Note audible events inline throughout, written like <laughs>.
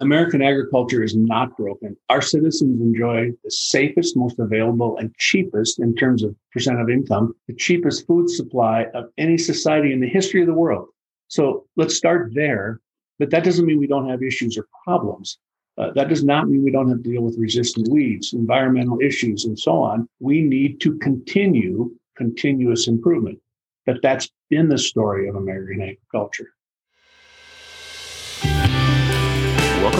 American agriculture is not broken. Our citizens enjoy the safest, most available, and cheapest in terms of percent of income, the cheapest food supply of any society in the history of the world. So let's start there. But that doesn't mean we don't have issues or problems. Uh, that does not mean we don't have to deal with resistant weeds, environmental issues, and so on. We need to continue continuous improvement. But that's been the story of American agriculture.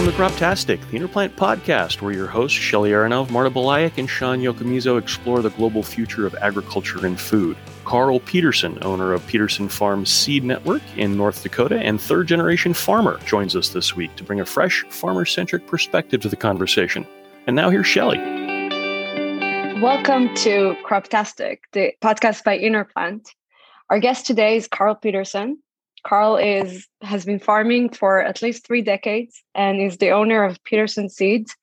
Welcome to Croptastic, the InnerPlant podcast, where your hosts, Shelly Aronov, Marta Belayak, and Sean Yokomizo explore the global future of agriculture and food. Carl Peterson, owner of Peterson Farm Seed Network in North Dakota and third generation farmer, joins us this week to bring a fresh, farmer centric perspective to the conversation. And now here's Shelly. Welcome to Croptastic, the podcast by InnerPlant. Our guest today is Carl Peterson, Carl is has been farming for at least three decades and is the owner of Peterson Seeds,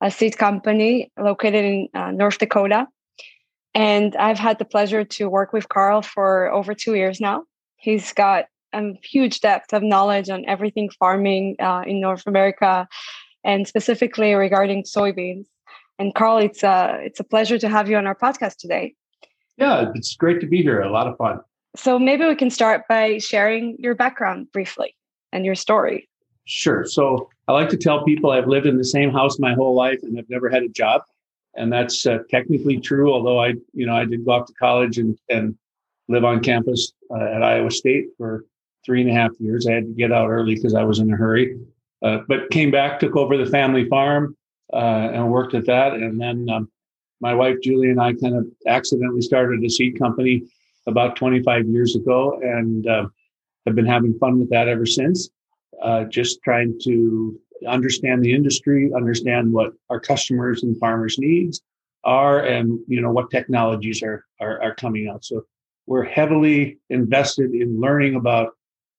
a seed company located in uh, North Dakota. And I've had the pleasure to work with Carl for over two years now. He's got a huge depth of knowledge on everything farming uh, in North America, and specifically regarding soybeans. And Carl, it's a it's a pleasure to have you on our podcast today. Yeah, it's great to be here. A lot of fun. So maybe we can start by sharing your background briefly and your story. Sure. So I like to tell people I've lived in the same house my whole life and I've never had a job. And that's uh, technically true, although I, you know, I did go off to college and, and live on campus uh, at Iowa State for three and a half years. I had to get out early because I was in a hurry, uh, but came back, took over the family farm, uh, and worked at that. And then um, my wife Julie and I kind of accidentally started a seed company about 25 years ago and uh, have been having fun with that ever since. Uh, just trying to understand the industry, understand what our customers and farmers' needs are, and you know what technologies are are, are coming out. So we're heavily invested in learning about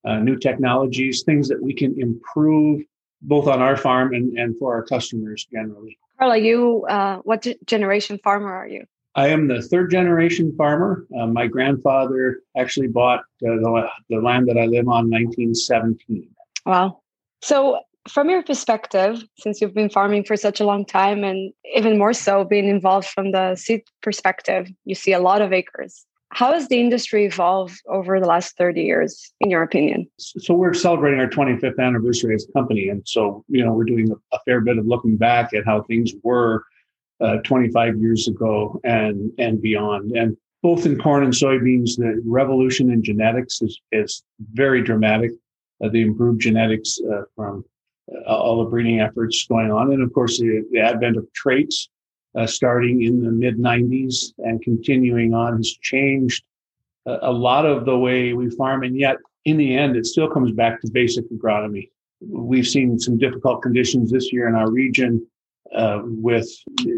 uh, new technologies, things that we can improve both on our farm and, and for our customers generally. Carla, you uh, what generation farmer are you? I am the third generation farmer. Uh, my grandfather actually bought uh, the, the land that I live on in 1917. Wow. So, from your perspective, since you've been farming for such a long time, and even more so being involved from the seed perspective, you see a lot of acres. How has the industry evolved over the last 30 years, in your opinion? So, we're celebrating our 25th anniversary as a company. And so, you know, we're doing a, a fair bit of looking back at how things were uh, 25 years ago and and beyond. And both in corn and soybeans, the revolution in genetics is is very dramatic. Uh, the improved genetics uh, from uh, all the breeding efforts going on, and of course the, the advent of traits uh, starting in the mid 90s and continuing on has changed a lot of the way we farm. And yet, in the end, it still comes back to basic agronomy. We've seen some difficult conditions this year in our region uh, with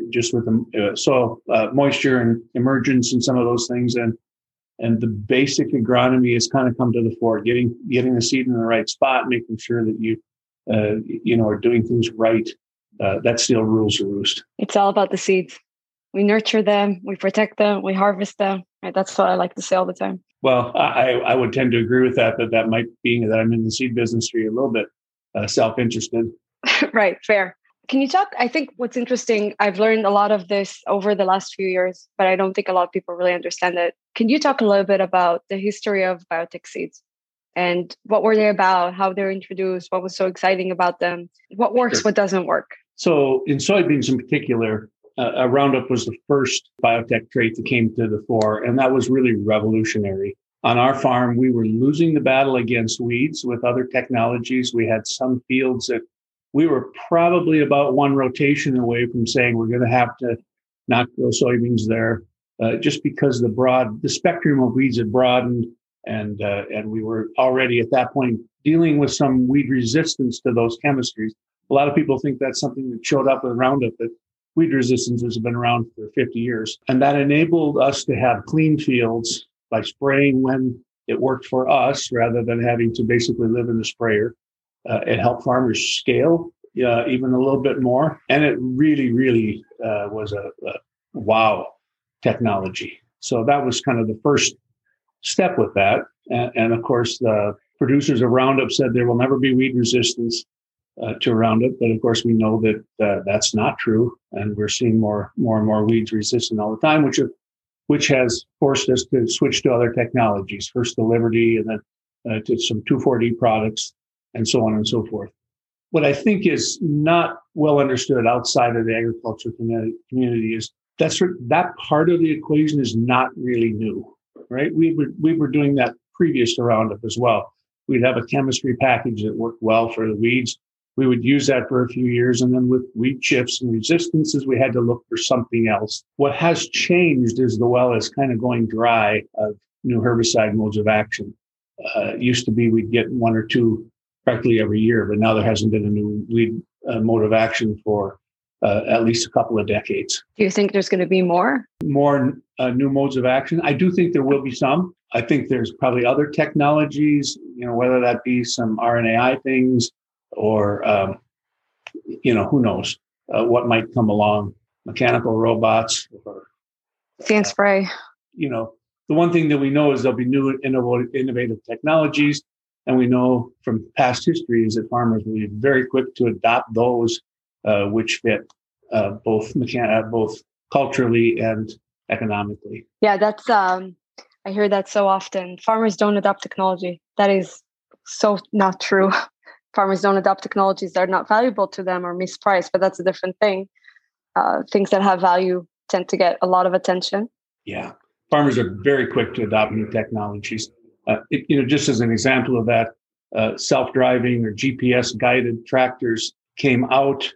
just with the uh, soil uh, moisture and emergence and some of those things. And and the basic agronomy has kind of come to the fore getting getting the seed in the right spot making sure that you uh, you know are doing things right. Uh, that still rules the roost. It's all about the seeds. We nurture them we protect them we harvest them right? That's what i like to say all the time. Well i i would tend to agree with that but that might be that i'm in the seed business for a little bit uh, self-interested. <laughs> Right fair can you talk? I think what's interesting, I've learned a lot of this over the last few years, but I don't think a lot of people really understand it. Can you talk a little bit about the history of biotech seeds and what were they about, how they're introduced, what was so exciting about them, what works, sure. what doesn't work? So, in soybeans in particular, uh, a Roundup was the first biotech trait that came to the fore, and that was really revolutionary. On our farm, we were losing the battle against weeds with other technologies. We had some fields that we were probably about one rotation away from saying we're going to have to not grow soybeans there, uh, just because the broad, the spectrum of weeds had broadened, and uh, and we were already at that point dealing with some weed resistance to those chemistries. A lot of people think that's something that showed up with Roundup, but weed resistance has been around for 50 years, and that enabled us to have clean fields by spraying when it worked for us, rather than having to basically live in the sprayer uh, it helped farmers scale uh, even a little bit more. And it really, really uh, was a, a, wow technology. So that was kind of the first step with that. And, and, of course, the producers of Roundup said there will never be weed resistance uh, to Roundup, but of course we know that uh, that's not true, and we're seeing more more and more weeds resistant all the time, which which has forced us to switch to other technologies. First the Liberty, and then uh, to some 2,4-D products, and so on and so forth. What I think is not well understood outside of the agriculture community is that's that part of the equation is not really new, right? We were we were doing that previous to Roundup as well. We'd have a chemistry package that worked well for the weeds. We would use that for a few years, and then with weed shifts and resistances, we had to look for something else. What has changed is the well is kind of going dry of new herbicide modes of action. Uh, used to be we'd get one or two practically every year, but now there hasn't been a new weed uh, mode of action for uh, at least a couple of decades. Do you think there's going to be more? More uh, new modes of action? I do think there will be some. I think there's probably other technologies, you know, whether that be some RNAi things or, um, you know, who knows uh, what might come along, mechanical robots or sand spray. You know, the one thing that we know is there'll be new innovative technologies. And we know from past histories that farmers will be very quick to adopt those uh, which fit uh, both mechan- uh, both culturally and economically. Yeah, that's um, I hear that so often. Farmers don't adopt technology. That is so not true. <laughs> Farmers don't adopt technologies that are not valuable to them or mispriced, but that's a different thing. Uh, things that have value tend to get a lot of attention. Yeah, farmers are very quick to adopt new technologies. Uh, it, you know, just as an example of that, uh, self-driving or GPS-guided tractors came out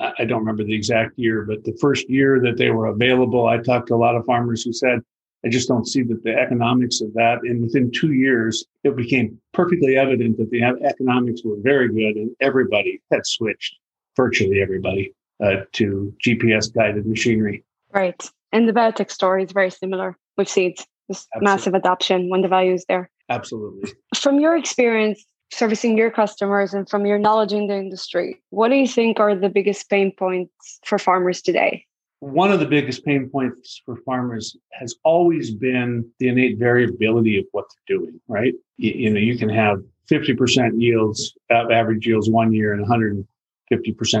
I don't remember the exact year, but the first year that they were available, I talked to a lot of farmers who said, I just don't see that the economics of that. And within two years, it became perfectly evident that the economics were very good and everybody had switched, virtually everybody, uh, to GPS guided machinery. Right. And the biotech story is very similar with seeds. This massive adoption when the value is there. Absolutely. From your experience, servicing your customers and from your knowledge in the industry, what do you think are the biggest pain points for farmers today? One of the biggest pain points for farmers has always been the innate variability of what they're doing, right? You, you know, you can have 50% yields, average yields one year and 150%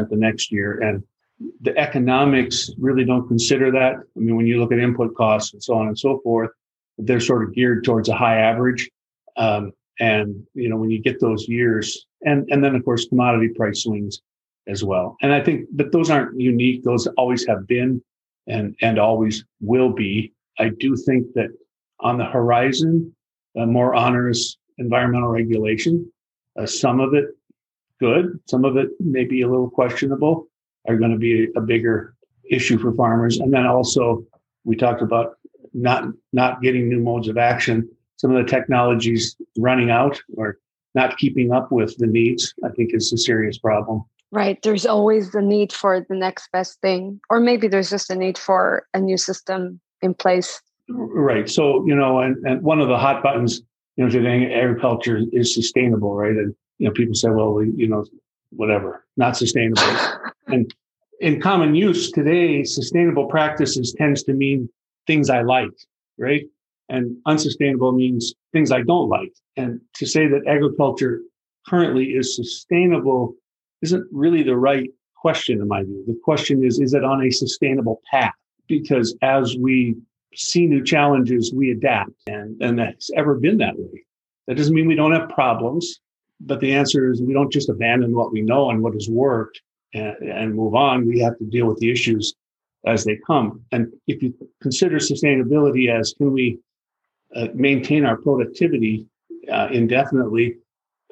the next year. And the economics really don't consider that. I mean, when you look at input costs and so on and so forth, they're sort of geared towards a high average. Um, and you know when you get those years and and then of course commodity price swings as well. And i think but those aren't unique. Those always have been and and always will be. I do think that on the horizon more onerous environmental regulation uh, some of it good some of it maybe a little questionable are going to be a bigger issue for farmers. And then also we talked about not not getting new modes of action some of the technologies running out or not keeping up with the needs, I think is a serious problem. Right. There's always the need for the next best thing, or maybe there's just a need for a new system in place. Right. So, you know, and, and one of the hot buttons, you know, today agriculture is sustainable, right? And, you know, people say, well, we, you know, whatever, not sustainable. <laughs> and in common use today, sustainable practices tends to mean things I like, right? And unsustainable means things I don't like. And to say that agriculture currently is sustainable isn't really the right question, in my view. The question is, is it on a sustainable path? Because as we see new challenges, we adapt. And, and that's ever been that way. That doesn't mean we don't have problems, but the answer is we don't just abandon what we know and what has worked and, and move on. We have to deal with the issues as they come. And if you consider sustainability as can we uh, maintain our productivity uh, indefinitely,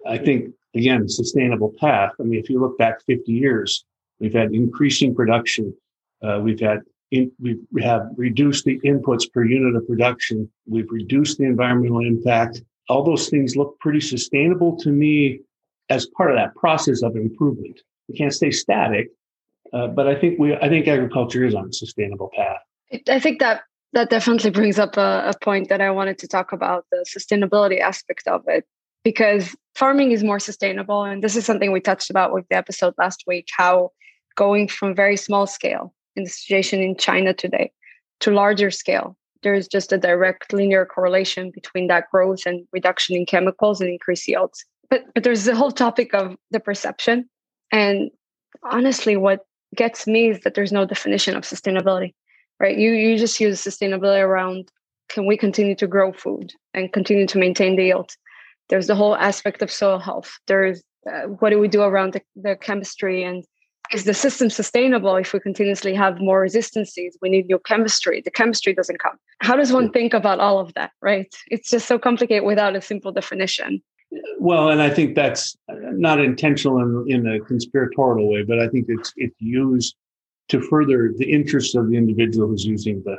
I think, again, sustainable path. I mean, if you look back 50 years, we've had increasing production. Uh, we've had in, we have reduced the inputs per unit of production. We've reduced the environmental impact. All those things look pretty sustainable to me as part of that process of improvement. We can't stay static, uh, but I think we I think agriculture is on a sustainable path. I think that that definitely brings up a, a point that I wanted to talk about the sustainability aspect of it because farming is more sustainable and this is something we touched about with the episode last week how going from very small scale in the situation in China today to larger scale there's just a direct linear correlation between that growth and reduction in chemicals and increased yields but but there's the whole topic of the perception And honestly, what gets me is that there's no definition of sustainability, right? You you just use sustainability around can we continue to grow food and continue to maintain the yield? There's the whole aspect of soil health. There's uh, what do we do around the, the chemistry and is the system sustainable if we continuously have more resistances we need new chemistry the chemistry doesn't come how does one think about all of that right it's just so complicated without a simple definition well and i think that's not intentional in, in a conspiratorial way but i think it's it's used to further the interests of the individual who's using the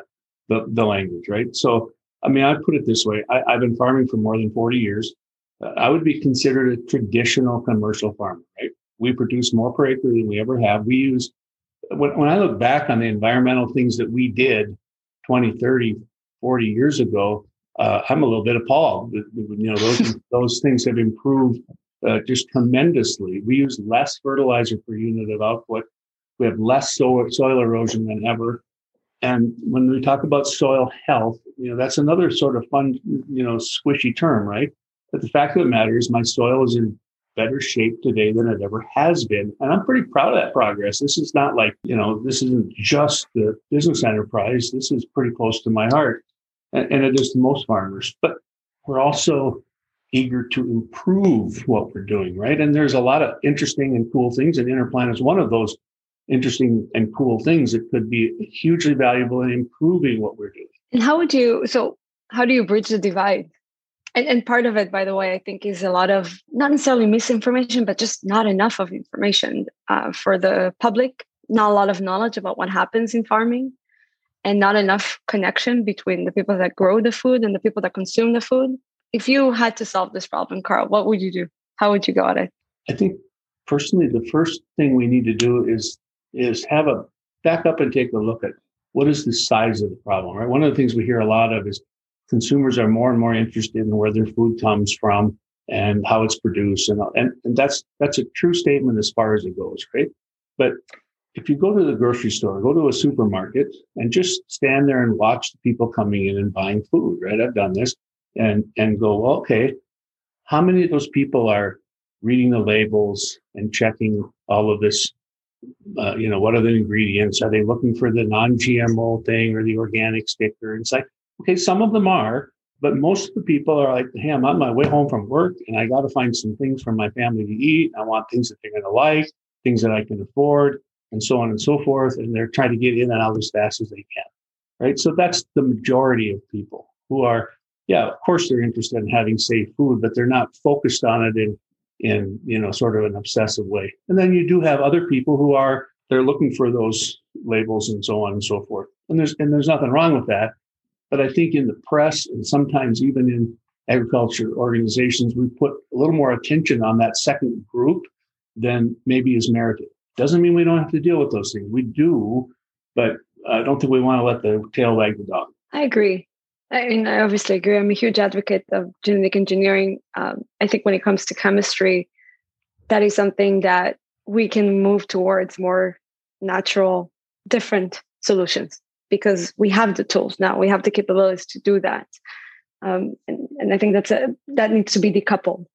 the, the language right so i mean i put it this way I, i've been farming for more than 40 years I would be considered a traditional commercial farmer, right? We produce more per acre than we ever have. We use, when, when I look back on the environmental things that we did 20, 30, 40 years ago, uh, I'm a little bit appalled. You know, those, <laughs> those things have improved uh, just tremendously. We use less fertilizer per unit of output. We have less soil, soil erosion than ever. And when we talk about soil health, you know, that's another sort of fun, you know, squishy term, right? But the fact of the matter is, my soil is in better shape today than it ever has been. And I'm pretty proud of that progress. This is not like, you know, this isn't just the business enterprise. This is pretty close to my heart. And, it is to most farmers. But we're also eager to improve what we're doing, right? And there's a lot of interesting and cool things, and InnerPlant is one of those interesting and cool things that could be hugely valuable in improving what we're doing. And how would you so how do you bridge the divide and, and part of it by the way i think is a lot of not necessarily misinformation but just not enough of information uh, for the public not a lot of knowledge about what happens in farming and not enough connection between the people that grow the food and the people that consume the food? If you had to solve this problem carl what would you do? How would you go at it? I think personally the first thing we need to do is is have a back up and take a look at what is the size of the problem right? One of the things we hear a lot of is consumers are more and more interested in where their food comes from and how it's produced and, and and that's that's a true statement as far as it goes right? But if you go to the grocery store go to a supermarket and just stand there and watch the people coming in and buying food right? I've done this. And and go okay how many of those people are reading the labels and checking all of this uh, you know what are the ingredients? Are they looking for the non-gmo thing or the organic sticker? It's like Okay, some of them are, but most of the people are like, hey, I'm on my way home from work and I got to find some things for my family to eat. I want things that they're going to like, things that I can afford, and so on and so forth. And they're trying to get in and out as fast as they can. Right. So that's the majority of people who are, yeah, of course they're interested in having safe food, but they're not focused on it in in you know sort of an obsessive way. And then you do have other people who are they're looking for those labels and so on and so forth. And there's and there's nothing wrong with that. But I think in the press and sometimes even in agriculture organizations, we put a little more attention on that second group than maybe is merited. Doesn't mean we don't have to deal with those things. We do, but I don't think we want to let the tail wag the dog. I agree. I mean, I obviously agree. I'm a huge advocate of genetic engineering. Um, I think when it comes to chemistry, that is something that we can move towards more natural, different solutions because we have the tools now we have the capabilities to do that um, and, and i think that's a that needs to be decoupled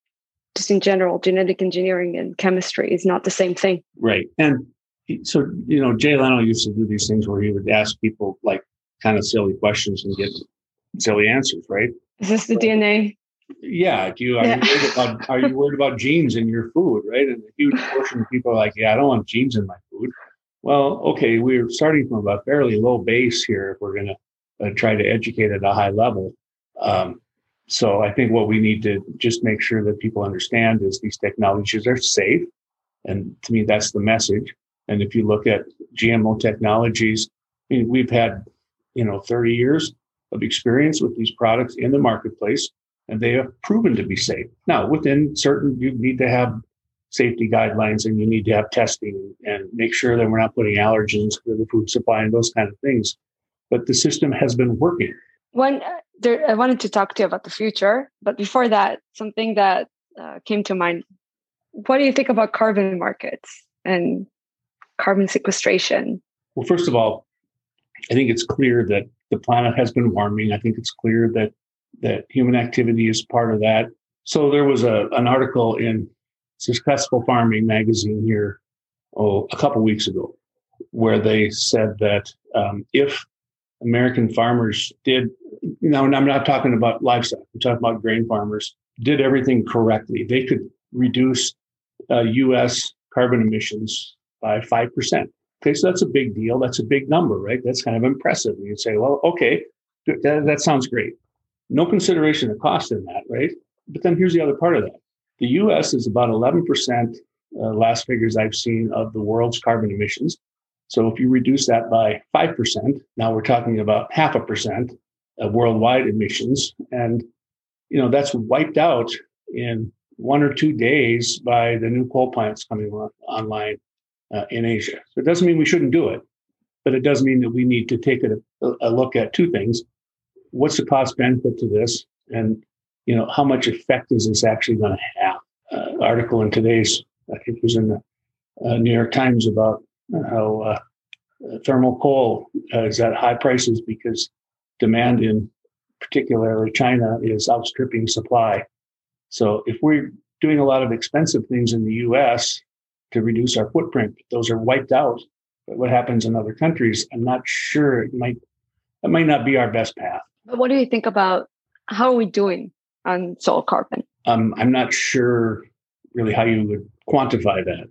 just in general genetic engineering and chemistry is not the same thing. Right. And so you know jay leno used to do these things where he would ask people like kind of silly questions and get silly answers right? Is this the so, dna yeah. Do you are, yeah. you worried about, are you worried about genes in your food right? And a huge portion of people are like yeah i don't want genes in my food. Well, okay, we're starting from a fairly low base here if we're going to uh, try to educate at a high level. Um, so I think what we need to just make sure that people understand is these technologies are safe. And to me, that's the message. And if you look at GMO technologies, I mean, we've had, you know, 30 years of experience with these products in the marketplace, and they have proven to be safe. Now, within certain, you need to have safety guidelines and you need to have testing and make sure that we're not putting allergens to the food supply and those kind of things. But the system has been working. One, there, I wanted to talk to you about the future, but before that, something that uh, came to mind. What do you think about carbon markets and carbon sequestration? Well, first of all, I think it's clear that the planet has been warming. I think it's clear that that human activity is part of that. So there was a, an article in Successful Farming magazine here, oh, a couple weeks ago, where they said that um, if American farmers did, now I'm not talking about livestock, I'm talking about grain farmers, did everything correctly, they could reduce uh, US carbon emissions by 5%. Okay, so that's a big deal. That's a big number, right? That's kind of impressive. You'd say, well, okay, that, that sounds great. No consideration of cost in that, right? But then here's the other part of that. The US is about 11%, uh, last figures I've seen, of the world's carbon emissions. So if you reduce that by 5%, now we're talking about half a percent of worldwide emissions. And, you know, that's wiped out in one or two days by the new coal plants coming on, online uh, in Asia. So it doesn't mean we shouldn't do it, but it does mean that we need to take a, a look at two things. What's the cost benefit to this? And, you know, how much effect is this actually going to have? Uh, article in today's, I think it was in the uh, New York Times about how uh, thermal coal is at high prices because demand in particularly China is outstripping supply. So if we're doing a lot of expensive things in the US to reduce our footprint, those are wiped out. But what happens in other countries, I'm not sure it might that might not be our best path. But what do you think about how are we doing on soil carbon? Um, I'm not sure really how you would quantify that,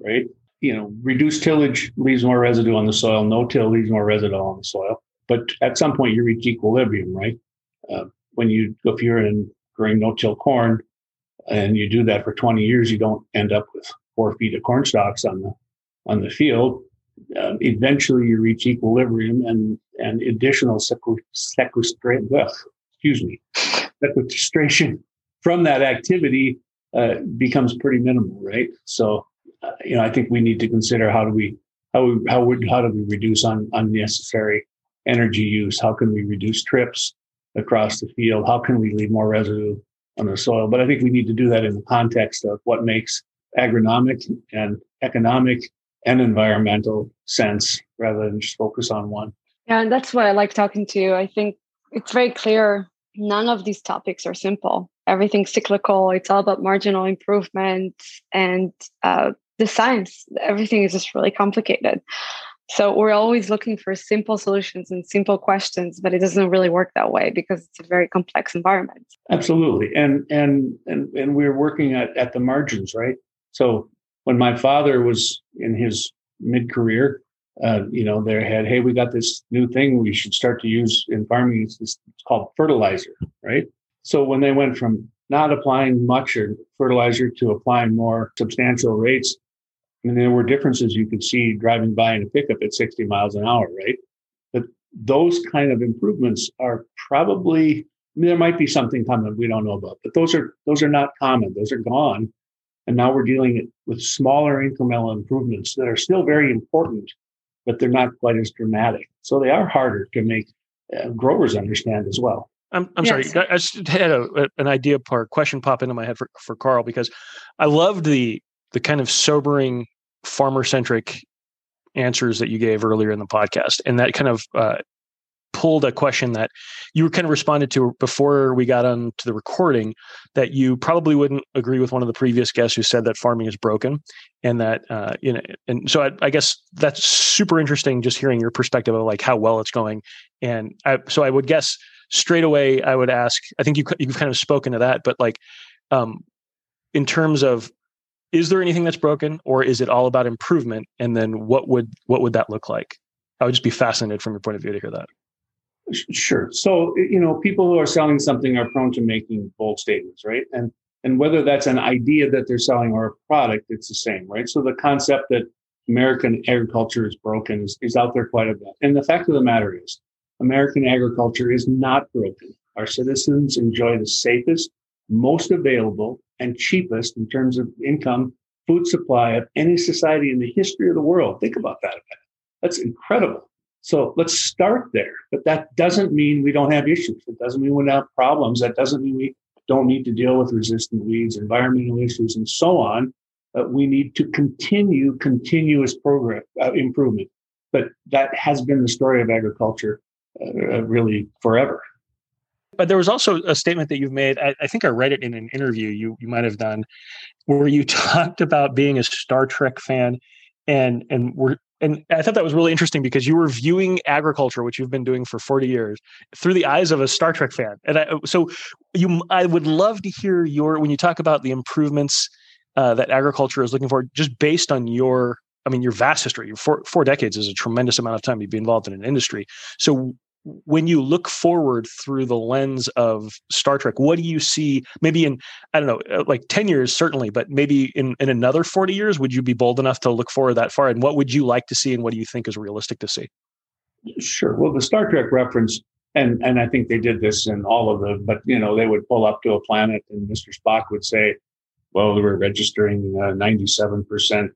right? You know, reduced tillage leaves more residue on the soil. No till leaves more residue on the soil. But at some point, you reach equilibrium, right? Uh, when you, if you're in growing no-till corn, and you do that for 20 years, you don't end up with four feet of corn stalks on the on the field. Uh, eventually, you reach equilibrium, and and additional sequestration. Excuse me, sequestration from that activity uh, becomes pretty minimal, right? So, you know, I think we need to consider how do we how we how would how do we reduce un, unnecessary energy use? How can we reduce trips? across the field? How can we leave more residue on the soil? But I think we need to do that in the context of what makes agronomic and economic and environmental sense rather than just focus on one. Yeah, and that's why I like talking to you. I think it's very clear none of these topics are simple. Everything's cyclical. It's all about marginal improvement and uh, the science. Everything is just really complicated. So we're always looking for simple solutions and simple questions, but it doesn't really work that way because it's a very complex environment. Absolutely. And and and and we're working at, at the margins, right? So when my father was in his mid-career, uh, you know, they had, hey, we got this new thing we should start to use in farming. It's, it's called fertilizer, right? So when they went from not applying much or fertilizer to applying more substantial rates, mean, there were differences you could see driving by in a pickup at 60 miles an hour, right? But those kind of improvements are probably I mean, there might be something coming we don't know about, but those are those are not common. Those are gone, and now we're dealing with smaller incremental improvements that are still very important, but they're not quite as dramatic. So they are harder to make uh, growers understand as well. I'm, I'm yes. sorry. I just had a, an idea part question pop into my head for, for Carl because I loved the the kind of sobering farmer centric answers that you gave earlier in the podcast, and that kind of uh, pulled a question that you kind of responded to before we got on to the recording that you probably wouldn't agree with one of the previous guests who said that farming is broken and that uh, you know and so I, I, guess that's super interesting just hearing your perspective of like how well it's going and I, so i would guess straight away i would ask i think you, you've kind of spoken to that but like um, in terms of is there anything that's broken or is it all about improvement? And then what would what would that look like? I would just be fascinated from your point of view to hear that. Sure. So you know people who are selling something are prone to making bold statements right? And and whether that's an idea that they're selling or a product it's the same right? So the concept that american agriculture is broken is, is out there quite a bit. And the fact of the matter is american agriculture is not broken. Our citizens enjoy the safest most available and cheapest in terms of income food supply of any society in the history of the world. Think about that. That's incredible. So let's start there. But that doesn't mean we don't have issues. It doesn't mean we don't have problems. That doesn't mean we don't need to deal with resistant weeds, environmental issues, and so on. But we need to continue continuous program uh, improvement. But that has been the story of agriculture uh, really forever But there was also a statement that you've made. I, I think I read it in an interview you you might have done, where you <laughs> talked about being a Star Trek fan, and and we're and I thought that was really interesting because you were viewing agriculture, which you've been doing for 40 years, through the eyes of a Star Trek fan. And I, so you, I would love to hear your when you talk about the improvements uh, that agriculture is looking for, just based on your, I mean, your vast history. Your four, four decades is a tremendous amount of time to be involved in an industry. So when you look forward through the lens of Star Trek, what do you see? Maybe in I don't know, uh, like ten years certainly, but maybe in in another forty years, would you be bold enough to look forward that far? And what would you like to see, and what do you think is realistic to see? Sure. Well, the Star Trek reference, and and I think they did this in all of them, but you know they would pull up to a planet, and Mr. Spock would say, "Well, we're registering ninety seven percent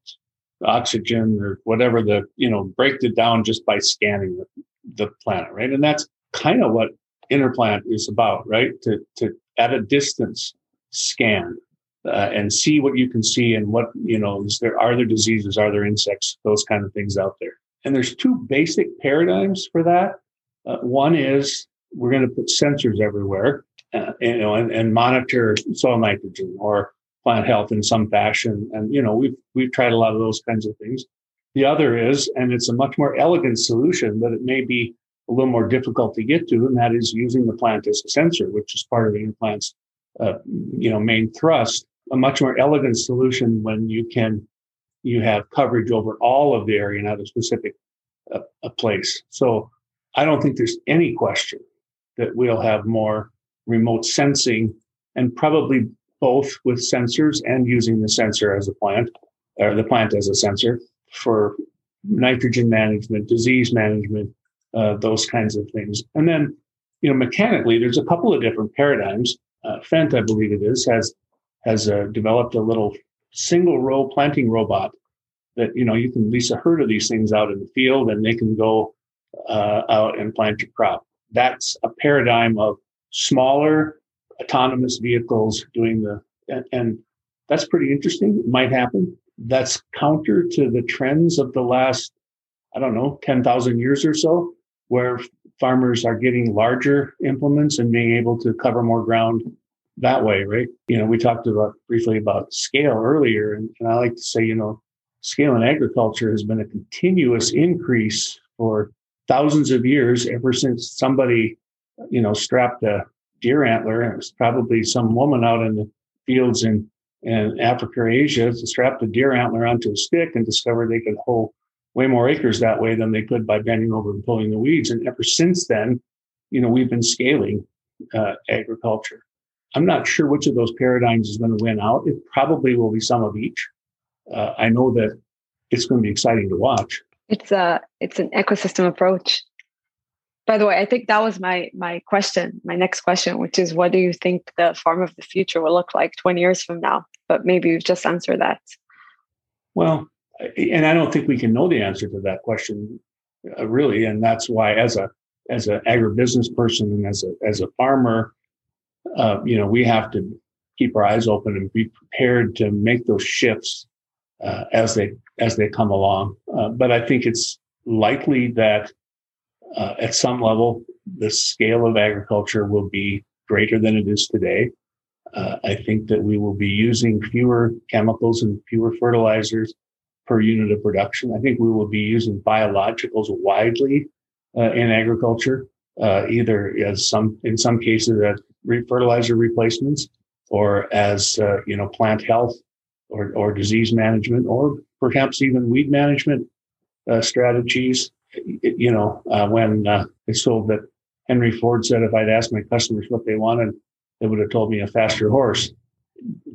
oxygen or whatever the you know break it down just by scanning the the planet, right? And that's kind of what InnerPlant is about, right? To to at a distance scan uh, and see what you can see and what you know is there are there diseases, are there insects, those kind of things out there. And there's two basic paradigms for that. Uh, one is we're going to put sensors everywhere, uh, you know, and, and monitor soil nitrogen or plant health in some fashion. And you know, we've we've tried a lot of those kinds of things. The other is, and it's a much more elegant solution, but it may be a little more difficult to get to, and that is using the plant as a sensor, which is part of the InnerPlant's, uh, you know, main thrust. A much more elegant solution when you can you have coverage over all of the area, not a specific uh, a place. So I don't think there's any question that we'll have more remote sensing, and probably both with sensors and using the sensor as a plant or the plant as a sensor for nitrogen management, disease management, uh, those kinds of things. And then, you know, mechanically, there's a couple of different paradigms. Uh, Fendt, I believe it is, has has uh, developed a little single row planting robot that you know you can lease a herd of these things out in the field, and they can go uh, out and plant your crop. That's a paradigm of smaller autonomous vehicles doing the and, and that's pretty interesting. It might happen that's counter to the trends of the last, I don't know, 10,000 years or so, where farmers are getting larger implements and being able to cover more ground that way, right? You know, we talked about briefly about scale earlier, and, and I like to say, you know, scale in agriculture has been a continuous increase for thousands of years ever since somebody, you know, strapped a deer antler. And it was probably some woman out in the fields in in Africa or Asia strapped a deer antler onto a stick and discovered they could hoe way more acres that way than they could by bending over and pulling the weeds. And ever since then, you know, we've been scaling uh, agriculture. I'm not sure which of those paradigms is going to win out. It probably will be some of each. Uh, I know that it's going to be exciting to watch. It's a it's an ecosystem approach by the way, I think that was my my question, my next question, which is what do you think the farm of the future will look like 20 years from now? But maybe you've just answered that. Well, and I don't think we can know the answer to that question uh, really, and that's why as a as an agribusiness person and as a as a farmer, uh, you know, we have to keep our eyes open and be prepared to make those shifts uh, as they as they come along. Uh, but I think it's likely that uh, at some level, the scale of agriculture will be greater than it is today. Uh, I think that we will be using fewer chemicals and fewer fertilizers per unit of production. I think we will be using biologicals widely uh, in agriculture, uh, either as some, in some cases, as fertilizer replacements, or as uh, you know, plant health or or disease management, or perhaps even weed management strategies you know, uh, when uh, I sold that Henry Ford said if I'd asked my customers what they wanted, they would have told me a faster horse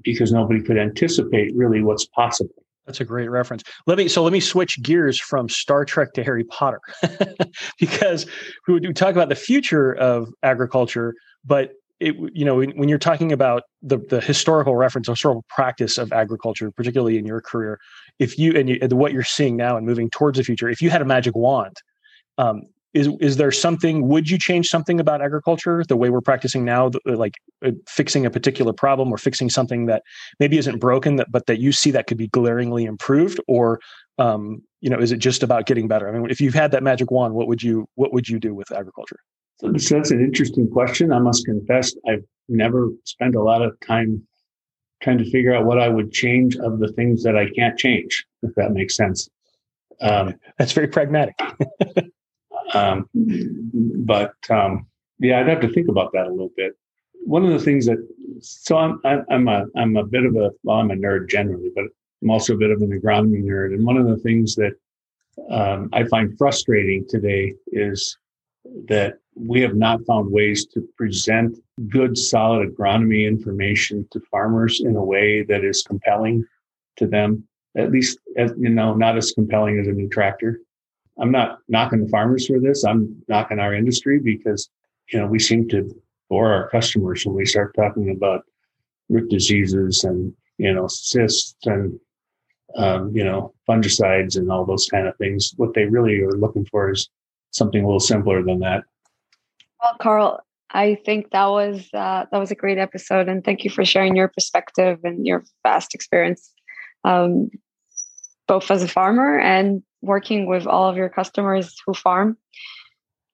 because nobody could anticipate really what's possible. That's a great reference. Let me so let me switch gears from Star Trek to Harry Potter <laughs> because we, we talk about the future of agriculture, but it you know when, you're talking about the the historical reference, historical practice of agriculture, particularly in your career, if you and, you, and what you're seeing now and moving towards the future, if you had a magic wand, um, is is there something? Would you change something about agriculture, the way we're practicing now, like uh, fixing a particular problem or fixing something that maybe isn't broken, that, but that you see that could be glaringly improved, or um, you know, is it just about getting better? I mean, if you've had that magic wand, what would you what would you do with agriculture? So that's an interesting question. I must confess, I've never spent a lot of time trying to figure out what I would change of the things that I can't change, if that makes sense. Um, That's very pragmatic. um, but um, yeah, I'd have to think about that a little bit. One of the things that so I'm I'm a I'm a bit of a well I'm a nerd generally, but I'm also a bit of an agronomy nerd. And one of the things that um, I find frustrating today is that we have not found ways to present good, solid agronomy information to farmers in a way that is compelling to them. At least, as, you know, not as compelling as a new tractor. I'm not knocking the farmers for this. I'm knocking our industry because, you know, we seem to bore our customers when we start talking about root diseases and, you know, cysts and, um, you know, fungicides and all those kind of things. What they really are looking for is something a little simpler than that. Well, Carl, I think that was uh, that was a great episode, and thank you for sharing your perspective and your vast experience, um, both as a farmer and working with all of your customers who farm.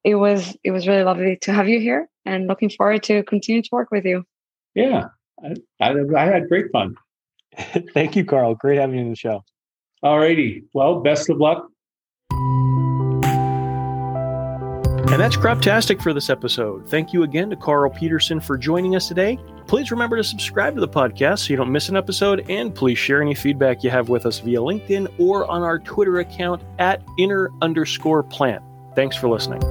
It was it was really lovely to have you here, and looking forward to continue to work with you. Yeah, I, I, I had great fun. <laughs> thank you, Carl. Great having you on the show. All righty. Well, best of luck And that's Croptastic for this episode. Thank you again to Carl Peterson for joining us today. Please remember to subscribe to the podcast so you don't miss an episode, and please share any feedback you have with us via LinkedIn or on our Twitter account at inner underscore plant. Thanks for listening.